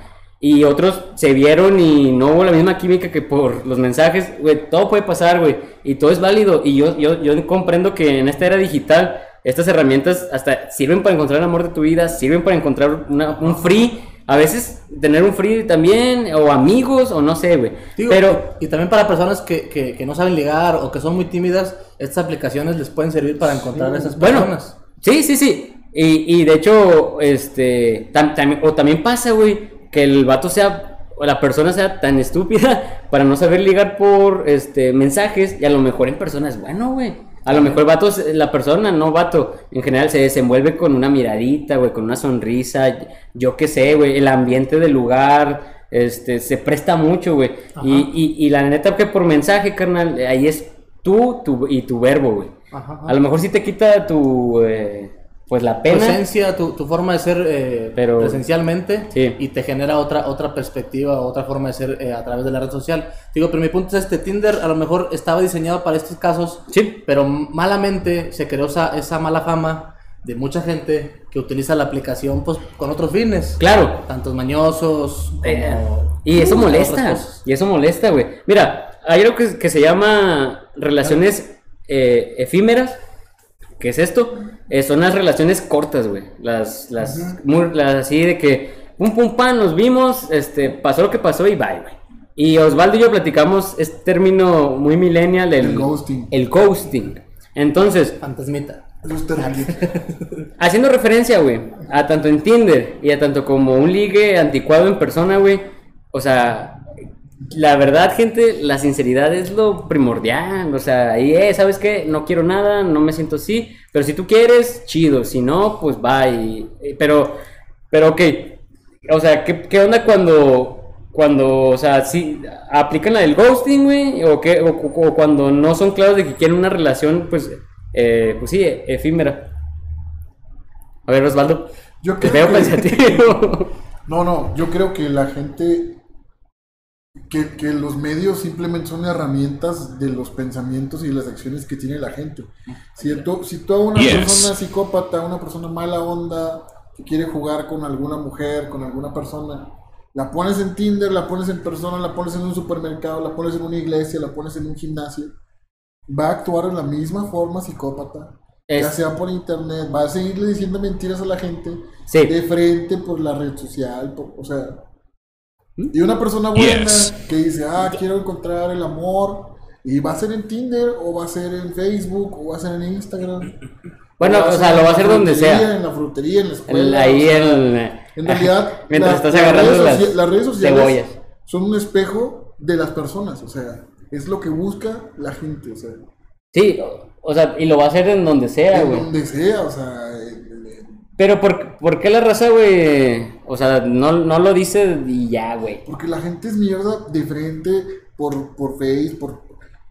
Y otros se vieron y no hubo la misma química que por los mensajes, güey, todo puede pasar, güey, y todo es válido. Y yo, yo, yo comprendo que en esta era digital estas herramientas hasta sirven para encontrar el amor de tu vida, sirven para encontrar una- un free. A veces tener un free también, o amigos, o no sé, güey. Pero, y también para personas que, que, que no saben ligar o que son muy tímidas, estas aplicaciones les pueden servir para encontrar a esas bueno, personas. sí, sí, sí. Y, y de hecho, este, tam- tam- o también pasa, güey, que el vato sea, o la persona sea tan estúpida para no saber ligar por, este, mensajes, y a lo mejor en persona es bueno, güey. A lo mejor vato, la persona, no vato, en general se desenvuelve con una miradita, güey, con una sonrisa, yo qué sé, güey, el ambiente del lugar, este, se presta mucho, güey. Y, y, y la neta que por mensaje, carnal, ahí es tú, tu, y tu verbo, güey. A lo mejor sí te quita tu, eh, pues la Tu pena. esencia, tu, tu forma de ser eh, Pero- presencialmente Sí. y te genera otra otra perspectiva, otra forma de ser eh, a través de la red social. Digo, pero mi punto es este, Tinder a lo mejor estaba diseñado para estos casos, Sí. pero malamente se creó esa, esa mala fama de mucha gente que utiliza la aplicación pues con otros fines. Claro. Tantos mañosos como... Eh, y eso otras molesta. Y eso molesta, güey. Mira, hay algo que, que se llama relaciones eh, efímeras. ¿Qué es esto? Eh, son las relaciones cortas, güey. Las, las, muy- las así de que, pum, pum, pan, nos vimos, este, pasó lo que pasó y bye, güey. Y Osvaldo y yo platicamos este término muy millennial, el, El ghosting. El ghosting. Entonces, Fantasmita. Haciendo referencia, güey, a tanto en Tinder y a tanto como un ligue anticuado en persona, güey. O sea, la verdad, gente, la sinceridad es lo primordial. O sea, ahí, eh, ¿sabes qué? No quiero nada, no me siento así. Pero si tú quieres, chido. Si no, pues bye. Pero, pero, ok. O sea, ¿qué, qué onda cuando, cuando, o sea, sí, aplican la del ghosting, güey? O, qué, o, o- o cuando no son claros de que quieren una relación, pues, eh, pues sí, efímera. A ver, Osvaldo. Yo Te creo veo que- pensativo. No, no, yo creo que la gente, que, que los medios simplemente son herramientas de los pensamientos y las acciones que tiene la gente. Si tú, si tú a una Yes. persona psicópata, una persona mala onda, que quiere jugar con alguna mujer, con alguna persona, la pones en Tinder, la pones en persona, la pones en un supermercado, la pones en una iglesia, la pones en un gimnasio, va a actuar de la misma forma psicópata. Ya sea por internet, va a seguirle diciendo mentiras a la gente Sí. de frente por la red social, por- o sea. Y una persona buena Yes. que dice, ah, quiero encontrar el amor, y va a ser en Tinder, o va a ser en Facebook, o va a ser en Instagram. Bueno, o sea, lo en va a hacer donde sea. En la frutería, en la El- escuela. ahí o sea, el. En realidad, Mientras la- estás las agarrando redes las, las redes sociales cebollas. son un espejo de las personas, o sea, es lo que busca la gente, o sea, Sí, o, sea, y lo va a hacer en donde sea, en güey. donde sea, o sea, en- en- Pero ¿por, ¿por qué la raza, güey? O sea, no, no lo dice y ya, güey. porque la gente es mierda de frente por, por Face, por...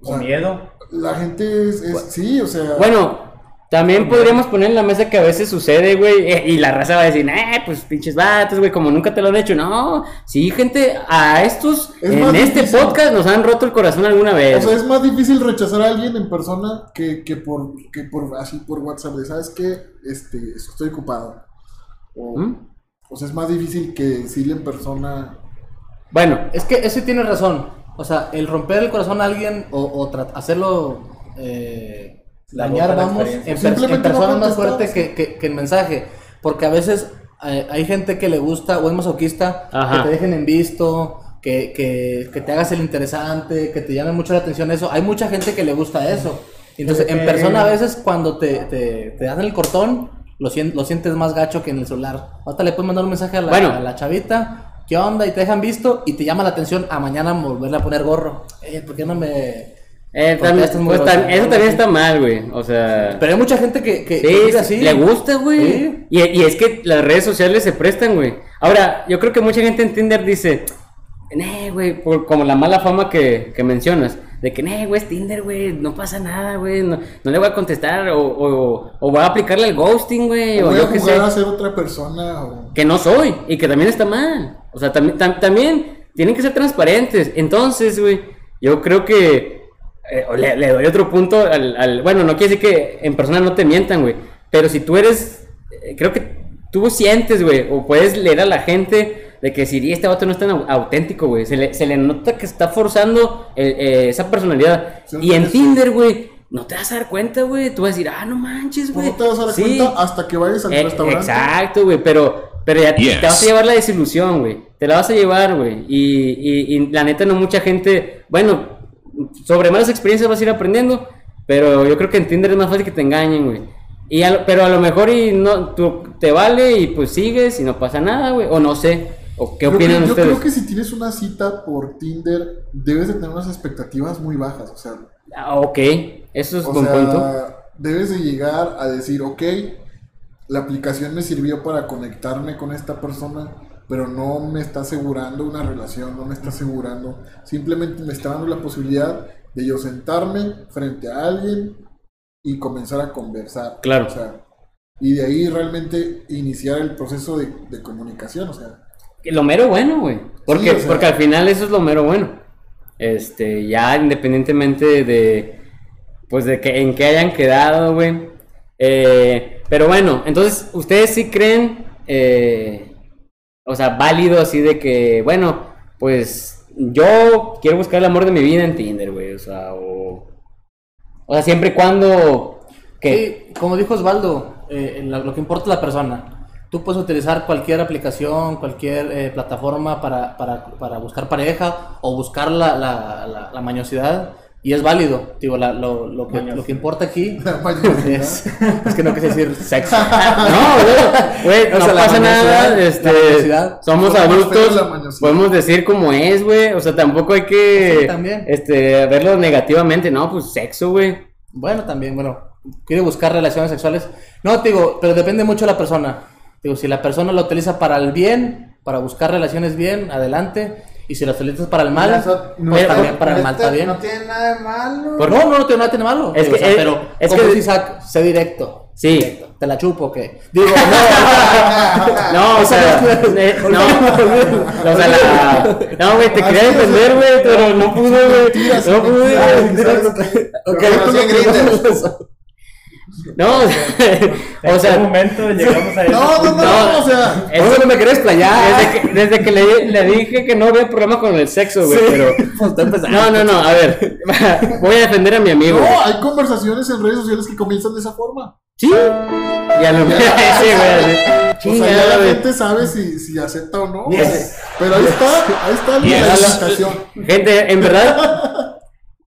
o sea, miedo. La gente es, es- sí, o sea, Bueno, también podríamos poner en la mesa que a veces sucede, güey, eh, y la raza va a decir, eh, pues pinches vatos, güey, como nunca te lo han hecho. No, sí, gente, a estos, Es en este difícil. podcast nos han roto el corazón alguna o vez. sea, es más difícil rechazar a alguien en persona que, que por que por así por WhatsApp, de, ¿sabes qué? Este, estoy ocupado. O, ¿Mm? O sea, es más difícil que decirle en persona, Bueno, Es que ese tiene razón. O sea, el romper el corazón a alguien o, o hacerlo eh, dañar, vamos, en, per- persona no es más fuerte que, que, que en mensaje. Porque a veces eh, hay gente que le gusta o es masoquista Ajá. que te dejen en visto, que, que, que te hagas el interesante, que te llame mucho la atención eso. Hay mucha gente que le gusta eso. Entonces, en persona a veces cuando te, te, te hacen el cortón, lo, sien- lo sientes más gacho que en el celular. Ahorita le puedes mandar un mensaje a la, Bueno. a la chavita, ¿qué onda? Y te dejan visto y te llama la atención a mañana volverle a poner gorro. Eh, ¿por qué no me...? eh, pues, eso también está mal, güey. O sea, Pero hay mucha gente que, que, sí, así. le gusta, güey. Sí. Y, y es que las redes sociales se prestan, güey. Ahora, yo creo que mucha gente en Tinder dice, eh, güey, por- como la mala fama que, que mencionas, de que, eh, güey, es Tinder, güey, no pasa nada, güey, no, no le voy a contestar, o, o, o voy a aplicarle el ghosting, güey, o voy a yo qué sé. jugar a ser otra persona, o... que no soy y que también está mal. O sea, también, tam- también tienen que ser transparentes. Entonces, güey, yo creo que eh, le doy otro punto al, al- Bueno, no quiere decir que en persona no te mientan, güey. Pero si tú eres... eh, creo que tú sientes, güey, o puedes leer a la gente de que si este vato no es tan au- auténtico, güey. Se le, se le nota que está forzando eh, eh, esa personalidad. Sí, y en sí. Tinder, güey, no te vas a dar cuenta, güey. Tú vas a decir, ah, no manches, güey. No te vas a dar Sí. cuenta hasta que vayas al Eh, restaurante. Exacto, güey, pero, pero ya te- Yes. te vas a llevar la desilusión, güey. Te la vas a llevar, güey. Y, y, y la neta, no mucha gente, bueno, sobre malas experiencias vas a ir aprendiendo, pero yo creo que en Tinder es más fácil que te engañen, güey. Y a lo- pero a lo mejor y no, tú, te vale y pues sigues y no pasa nada, güey. O no sé. ¿O qué Creo que- opinan yo ustedes? creo que si tienes una cita por Tinder, debes de tener unas expectativas muy bajas. O sea, Ah, ok, eso es buen punto. debes de llegar a decir, ok, la aplicación me sirvió para conectarme con esta persona, pero no me está asegurando una relación, no me está asegurando, simplemente me está dando la posibilidad de yo sentarme frente a alguien y comenzar a conversar. Claro. O sea, y de ahí realmente iniciar el proceso de, de comunicación, o sea. Lo mero bueno, güey. Porque, Sí, o sea- porque al final eso es lo mero bueno. Este, ya independientemente de, pues de que en qué hayan quedado, güey. Eh, pero bueno, entonces, ¿ustedes sí creen, eh, o sea, válido así de que, bueno, pues yo quiero buscar el amor de mi vida en Tinder, güey? O sea, o, o sea, siempre y cuando... que Sí, como dijo Osvaldo, eh, lo que importa es la persona. Tú puedes utilizar cualquier aplicación, cualquier eh, plataforma para, para, para buscar pareja o buscar la, la, la, la mañosidad y es válido. Digo, la- lo, lo, que, lo que importa aquí es, es que no quise decir sexo. No, güey, güey, O no sea, pasa nada, este, somos adultos, podemos decir como es, güey, o sea, tampoco hay que, Sí, también. este, verlo negativamente, no, pues sexo, güey, Bueno, también, bueno, quiere buscar relaciones sexuales. No, te digo, pero depende mucho de la persona. Digo, si la persona lo utiliza para el bien, para buscar relaciones bien, adelante. Y si lo utilizas para el mal, Eso no pues también para el mal este está bien. No tiene nada de malo. Por- no, no, no tiene nada tiene malo. Es Digo, que- o sea, es- pero es como que- dice Isaac, sé directo. Sí. Directo. Te la chupo, ¿o ¿qué? Digo, no. no, o sea, no, o sea, la, no, güey, te quería defender, güey, pero no pude, güey, no pude, güey. Ok, tú no- no, ¿En o sea, momento llegamos a? No, no, no, No. o sea, eso no me querés playar. desde que, desde que le, le dije que no había problema con el sexo, güey, pero, Pues no, no, no, a ver, voy a defender a mi amigo, no, hay conversaciones en redes sociales que comienzan de esa forma. Sí. Ya lo sí, güey. O sea, ya la gente sabe si, si acepta o no. Yes. Pero ahí está, ahí está la Yes. Gente, en verdad,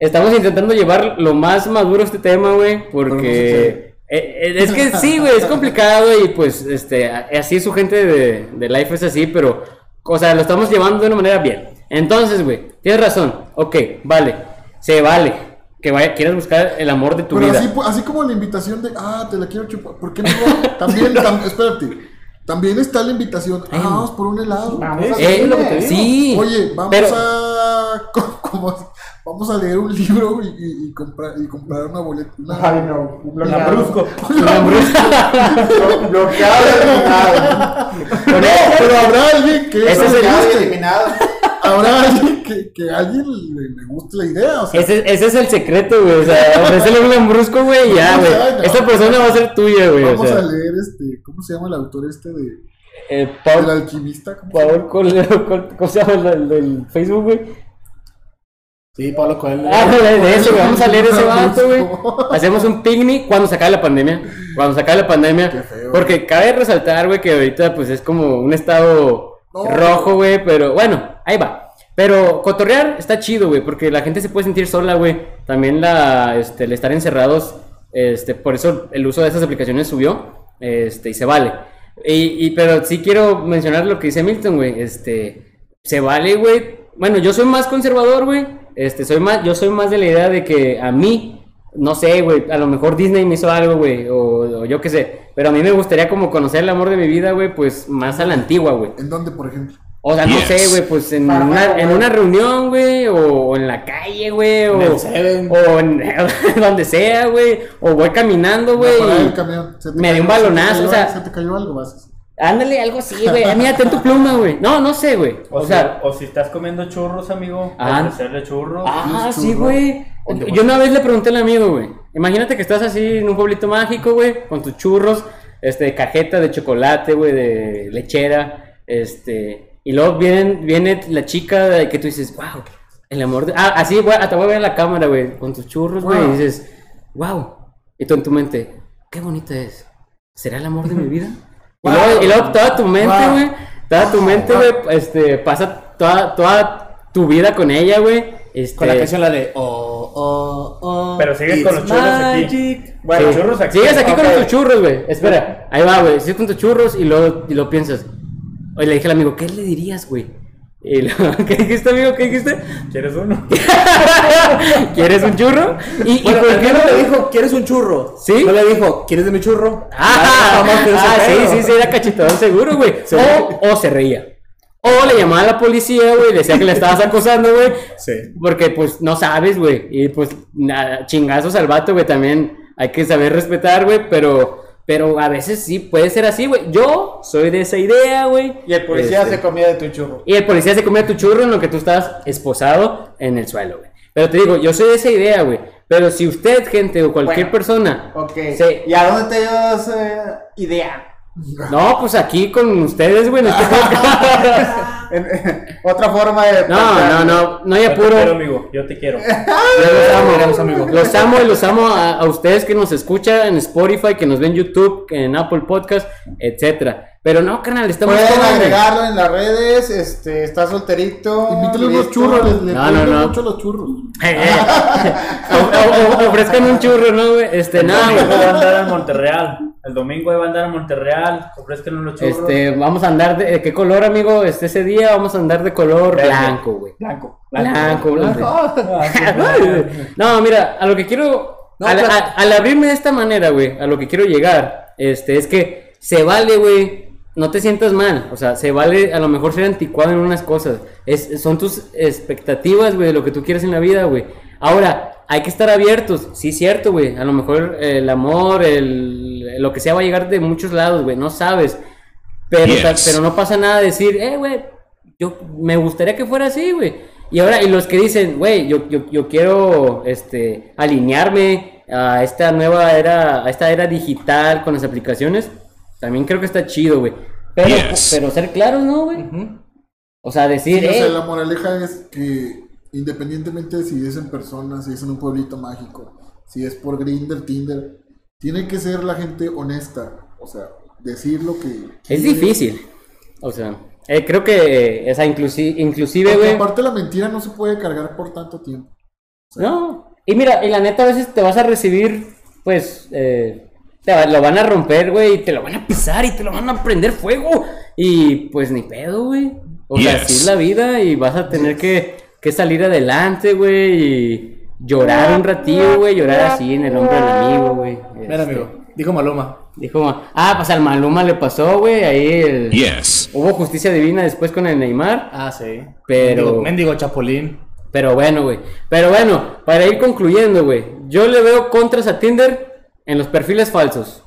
estamos intentando llevar lo más maduro este tema, güey, porque eh, eh, es que sí, güey, es complicado y pues, este, así es su gente de, de Life es así, pero, o sea, lo estamos llevando de una manera bien. Entonces, güey, tienes razón, ok, vale, se vale que vaya, quieras buscar el amor de tu Pero vida. así, así como la invitación de, ah, te la quiero chupar. ¿Por qué no? También, tam- espérate. También está la invitación, ah, vamos por un helado. Vamos a Eh, lo que te digo. sí, Oye, vamos pero- a. como- vamos a leer un libro y, y- y comprar, y comprar una boleta. una- Ay, no. un Bloqueado. Lambrusco. Bloqueado eliminado. No, pero habrá alguien que. Ese es el- guste. eliminado. Habrá alguien que, que a alguien le, le guste la idea. O sea, Ese, ese es el secreto, güey. O sea, ofrecerle un lambrusco, güey, y ya, güey. No. Esta persona va a ser tuya, güey. O vamos sea, a leer este. ¿Cómo se llama el autor este de. eh, El alquimista? ¿Cómo se llama? Paul ¿cómo se llama el, el del Facebook, güey? Sí, Pablo Coelho. Ah, de, eso. Vamos a leer ese vato, güey. Hacemos un picnic cuando se acabe la pandemia. Cuando se acabe la pandemia. Qué feo. Porque cabe resaltar, güey, que ahorita, pues es como un estado No. rojo, güey. Pero bueno, ahí va. Pero cotorrear está chido, güey, porque la gente se puede sentir sola, güey. También la, este, el estar encerrados, este, por eso el uso de esas aplicaciones subió, este, y se vale. Y, y- pero sí quiero mencionar lo que dice Milton, güey, este, se vale, güey. Bueno, yo soy más conservador, güey. Este, soy más, yo soy más de la idea de que a mí, no sé, güey, a lo mejor Disney me hizo algo, güey, o, o yo qué sé. Pero a mí me gustaría como conocer el amor de mi vida, güey, pues más a la antigua, güey. ¿En dónde, por ejemplo? O sea, no sé, güey, pues en Para una, en una reunión, güey, o, o en la calle, güey, o, o en donde sea, güey, o voy caminando, güey. Me dio un cayó- se te balonazo, cayó- o sea- Se te cayó algo, vas. Ándale, algo así, güey. Ah, Mira, ten tu pluma, güey. No, no sé, güey. O, O sea, si, o si estás comiendo churros, amigo, Ah. ofrecerle churros. ah, ¿Tienes sí, güey. Yo una vez le pregunté al amigo, güey. Imagínate que estás así en un pueblito mágico, güey, con tus churros, este, cajeta de chocolate, güey, de lechera, este, y luego viene, viene la chica de que tú dices, wow, el amor de... Ah, así, güey, hasta voy a ver la cámara, güey, con tus churros, güey, y dices, wow. Y tú en tu mente, qué bonita es. ¿Será el amor de mi vida? Y luego, y luego toda tu mente, Wow. güey, toda tu mente, güey, este, pasa toda, toda tu vida con ella, güey. Este, Con la canción la de Oh, oh, oh. Pero sigues con los churros aquí. Bueno, Sí. churros aquí. Sigues aquí con tus churros, güey. Espera, ahí va, güey. Sigues con tus churros y luego y lo piensas. Oye, le dije al amigo, ¿qué le dirías, güey? Y luego, ¿qué dijiste, amigo? ¿Qué dijiste? ¿Quieres uno? ¿Quieres un churro? ¿Y, y Bueno, por el qué no le dijo, ¿quieres un churro? ¿Sí? No le dijo, ¿quieres de mi churro? Ah, ah, sí, sí, sí, era cachetón seguro, güey. O, o se reía. O le llamaba a la policía, güey, le decía que le estabas acosando, güey. Sí. Porque, pues, no sabes, güey. Y, pues, nada, chingazos al vato, güey, también hay que saber respetar, güey. Pero, pero a veces sí puede ser así, güey. Yo soy de esa idea, güey. Y el policía Este, se comía de tu churro. Y el policía se comía tu churro en lo que tú estabas esposado en el suelo, güey. Pero te digo, yo soy de esa idea, güey. Pero si usted, gente, o cualquier Bueno, persona... Ok. se- ¿Y a dónde te dio esa idea? No, pues aquí con ustedes, güey, en este Otra forma de. No, no, no, no hay Yo te quiero, apuro. amigo. Yo te quiero. Yo los amo, los amo, los amo y los amo a, a ustedes que nos escuchan en Spotify, que nos ven en YouTube, en Apple Podcast, etcétera. Pero no, carnal, estamos Pueden agregarlo en las redes. Este, está solterito. Invítale unos churros, les, les No, no, no. mucho los churros. Eh, eh. O- o- o- ofrezcan un churro, ¿no, güey? Este, El no, domingo güey. va a andar en Monterreal. El domingo va a andar en Monterreal. Ofrezcan unos churros. Este, vamos a andar de, ¿de qué color, amigo? Este, ese día vamos a andar de color blanco, güey. Blanco. Blanco, blanco. blanco. No, mira, a lo que quiero. No, al, claro. a- al abrirme de esta manera, güey, a lo que quiero llegar, este, es que se vale, güey. No te sientas mal, o sea, se vale a lo mejor ser anticuado en unas cosas. Es, son tus expectativas, güey, de lo que tú quieres en la vida, güey. Ahora, hay que estar abiertos, sí, cierto, güey. A lo mejor el amor, el, lo que sea va a llegar de muchos lados, güey, no sabes. Pero, Yes. ta- pero no pasa nada decir, eh, güey, yo me gustaría que fuera así, güey. Y ahora, y los que dicen, güey, yo, yo, yo quiero este, alinearme a esta nueva era, a esta era digital con las aplicaciones, también creo que está chido, güey. Pero, Yes. pero ser claros, ¿no, güey? O sea, decir, Sí, o sea, eh, la moraleja es que independientemente de si es en persona, si es en un pueblito mágico, si es por Grinder, Tinder, tiene que ser la gente honesta. O sea, decir lo que. es quiere. difícil. O sea, eh, creo que, esa inclusi inclusive, güey. aparte la mentira no se puede cargar por tanto tiempo. No. Y mira, y la neta a veces te vas a recibir, pues, eh, te lo van a romper, güey, y te lo van a pisar y te lo van a prender fuego. Y pues ni pedo, güey. O sea, así es la vida y vas a tener que, que salir adelante, güey, y llorar un ratillo, güey, llorar así en el hombro del amigo, güey. Mira, Este, amigo, dijo Maluma. Dijo, ah, pues al Maluma le pasó, güey, ahí el- Yes. hubo justicia divina después con el Neymar. Ah, sí. Pero- Mendigo, mendigo Chapulín. Pero bueno, güey. Pero bueno, para ir concluyendo, güey. Yo le veo contras a Tinder en los perfiles falsos.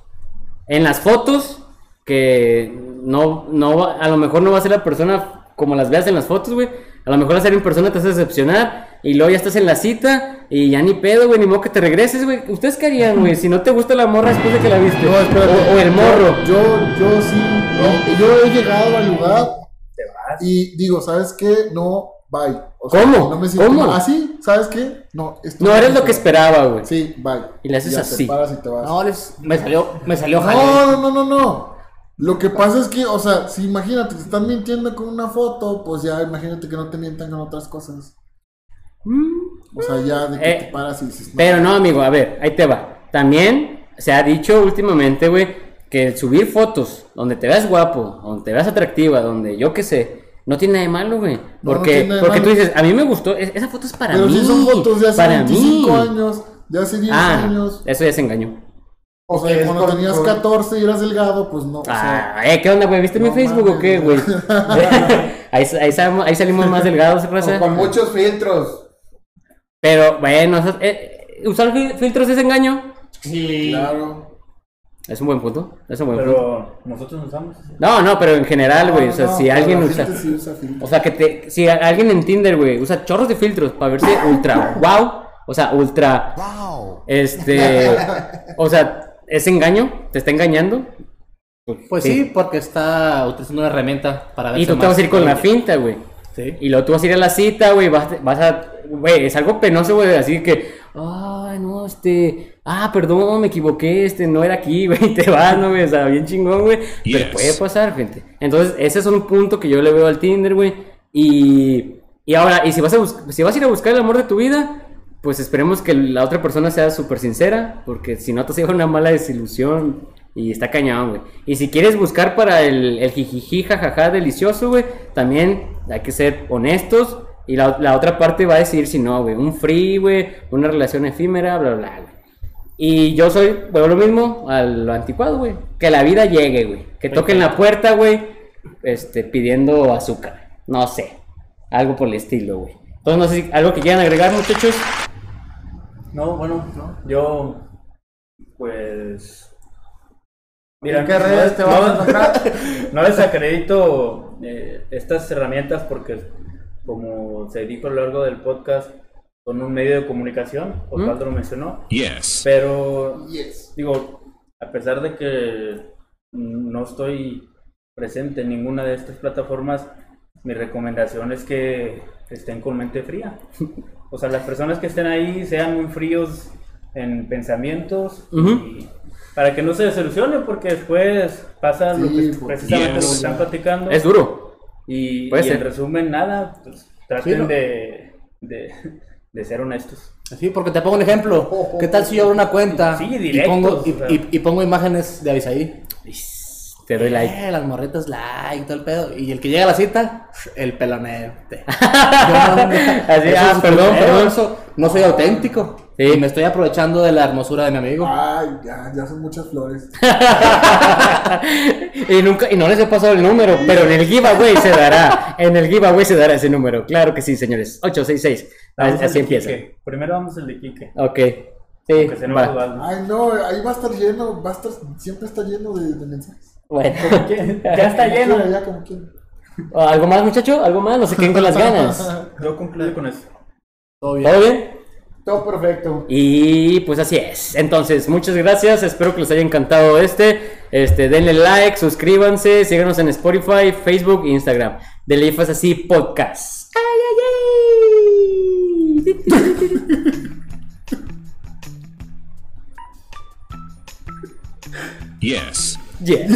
En las fotos, que no, no va- a lo mejor no va a ser la persona como las veas en las fotos, güey. A lo mejor al ser en persona te hace decepcionar. Y luego ya estás en la cita y ya ni pedo, güey, ni modo que te regreses, güey. ¿Ustedes qué harían, güey? Si no te gusta la morra después de que la viste. No, espérate. o, o el morro. Yo, yo sí. no, yo he llegado al lugar Te vas. y digo, ¿sabes qué? No, bye. O sea, ¿Cómo? No me siento ¿Cómo? mal. ¿Ah, sí? ¿Sabes qué? No, esto No eres lo que esperaba, güey. Sí, bye. Y le haces Ya así. Te paras y te vas. No, les, me salió, me salió jale. No, no, no, no, no. Lo que pasa es que, o sea, si imagínate, te están mintiendo con una foto, pues ya imagínate que no te mientan con otras cosas. O sea, ya de que Eh, te paras y dices, no. Pero no, amigo, a ver, ahí te va. También se ha dicho últimamente, güey, que subir fotos donde te veas guapo, donde te veas atractiva, donde yo qué sé, no tiene nada de malo, güey. Porque, porque tú dices, a mí me gustó, es- esa foto es para Pero mí. si son fotos de hace para 25 mí. años, de hace 10 Ah, años. eso ya se engañó. O sea, cuando tenías con- 14 y eras delgado, pues no. O sea, Ah, eh, ¿qué onda, güey? ¿Viste mi Facebook o qué, güey? ahí, ahí, sal- ahí salimos más delgados, Con, raza. con muchos filtros. Pero, bueno, eh, usar fil- filtros es engaño. Sí. claro. Es un buen punto. Es un buen punto. Pero nosotros usamos. No, no, pero en general, güey. o sea, No, si alguien usa. sí usa. O sea, que te, si alguien en Tinder, güey, usa chorros de filtros para verse ultra wow, o sea, ultra, este, o sea, es engaño, te está engañando. Pues sí, porque está utilizando una herramienta para ver Y tú te vas a ir con la finta, güey. Sí. Y luego tú vas a ir a la cita, güey, vas, vas a, güey, es algo penoso, güey, así que, ay, no, este, ah, perdón, me equivoqué, este, no era aquí, güey, te vas, no, güey, o sea, bien chingón, güey, pero Yes. puede pasar, gente. Entonces, ese es un punto que yo le veo al Tinder, güey, y, y ahora, y si vas, a si vas a ir a buscar el amor de tu vida, pues esperemos que la otra persona sea súper sincera, porque si no te lleva una mala desilusión y está cañón, güey. Y si quieres buscar para el, el jijiji, jajaja delicioso, güey, también hay que ser honestos. Y la, la otra parte va a decidir si no, güey. Un free, güey, una relación efímera, bla, bla, bla, güey. Y yo soy, bueno, lo mismo a lo anticuado, güey. Que la vida llegue, güey. Que toquen la puerta, güey, este, pidiendo azúcar. No sé. Algo por el estilo, güey. Entonces, no sé si algo que quieran agregar, muchachos. No, bueno, yo, pues... Mira, ¿En qué redes te vas a encontrar? no desacredito eh, estas herramientas porque, como se dijo a lo largo del podcast, son un medio de comunicación, Osvaldo lo mencionó, Yes. pero Yes. digo, a pesar de que no estoy presente en ninguna de estas plataformas, mi recomendación es que estén con mente fría. O sea, las personas que estén ahí sean muy fríos en pensamientos y para que no se desilusionen porque después pasa lo que pues, precisamente lo que están platicando Es duro. Y, y en resumen nada, pues traten Sí, ¿no? de, de, de ser honestos. Sí, porque te pongo un ejemplo. ¿Qué tal si yo abro una cuenta Sí, y, directos, pongo, y, o sea. y- y pongo imágenes de Avisaí? Te doy like. Eh, las morritas like, todo el pedo. Y el que llega a la cita, el pelonete. Así, ah, perdón, perdón. no soy auténtico. Sí. Me estoy aprovechando de la hermosura de mi amigo. Ay, ya, ya son muchas flores. y nunca y no les he pasado el número, pero en el giveaway se dará. En el giveaway se dará ese número. Claro que sí, señores. 866. Vamos Así, empieza. Quique. Primero vamos al de Quique. Ok. Sí. Que se nos va. Ay, no, ahí va a estar lleno, va a estar, siempre está lleno de, de mensajes. Bueno. Ya está lleno. Quiera, ya como quiera. ¿Algo más, muchacho? ¿Algo más? No se queden con las ganas. Yo concluyo con eso. Todo bien. ¿Todo bien? Todo perfecto. Y pues así es. Entonces, muchas gracias. Espero que les haya encantado este. Este, denle like, suscríbanse, síganos en Spotify, Facebook e Instagram. De Leifas así podcast. ¡Ay, ay, ay! Yes. Yeah.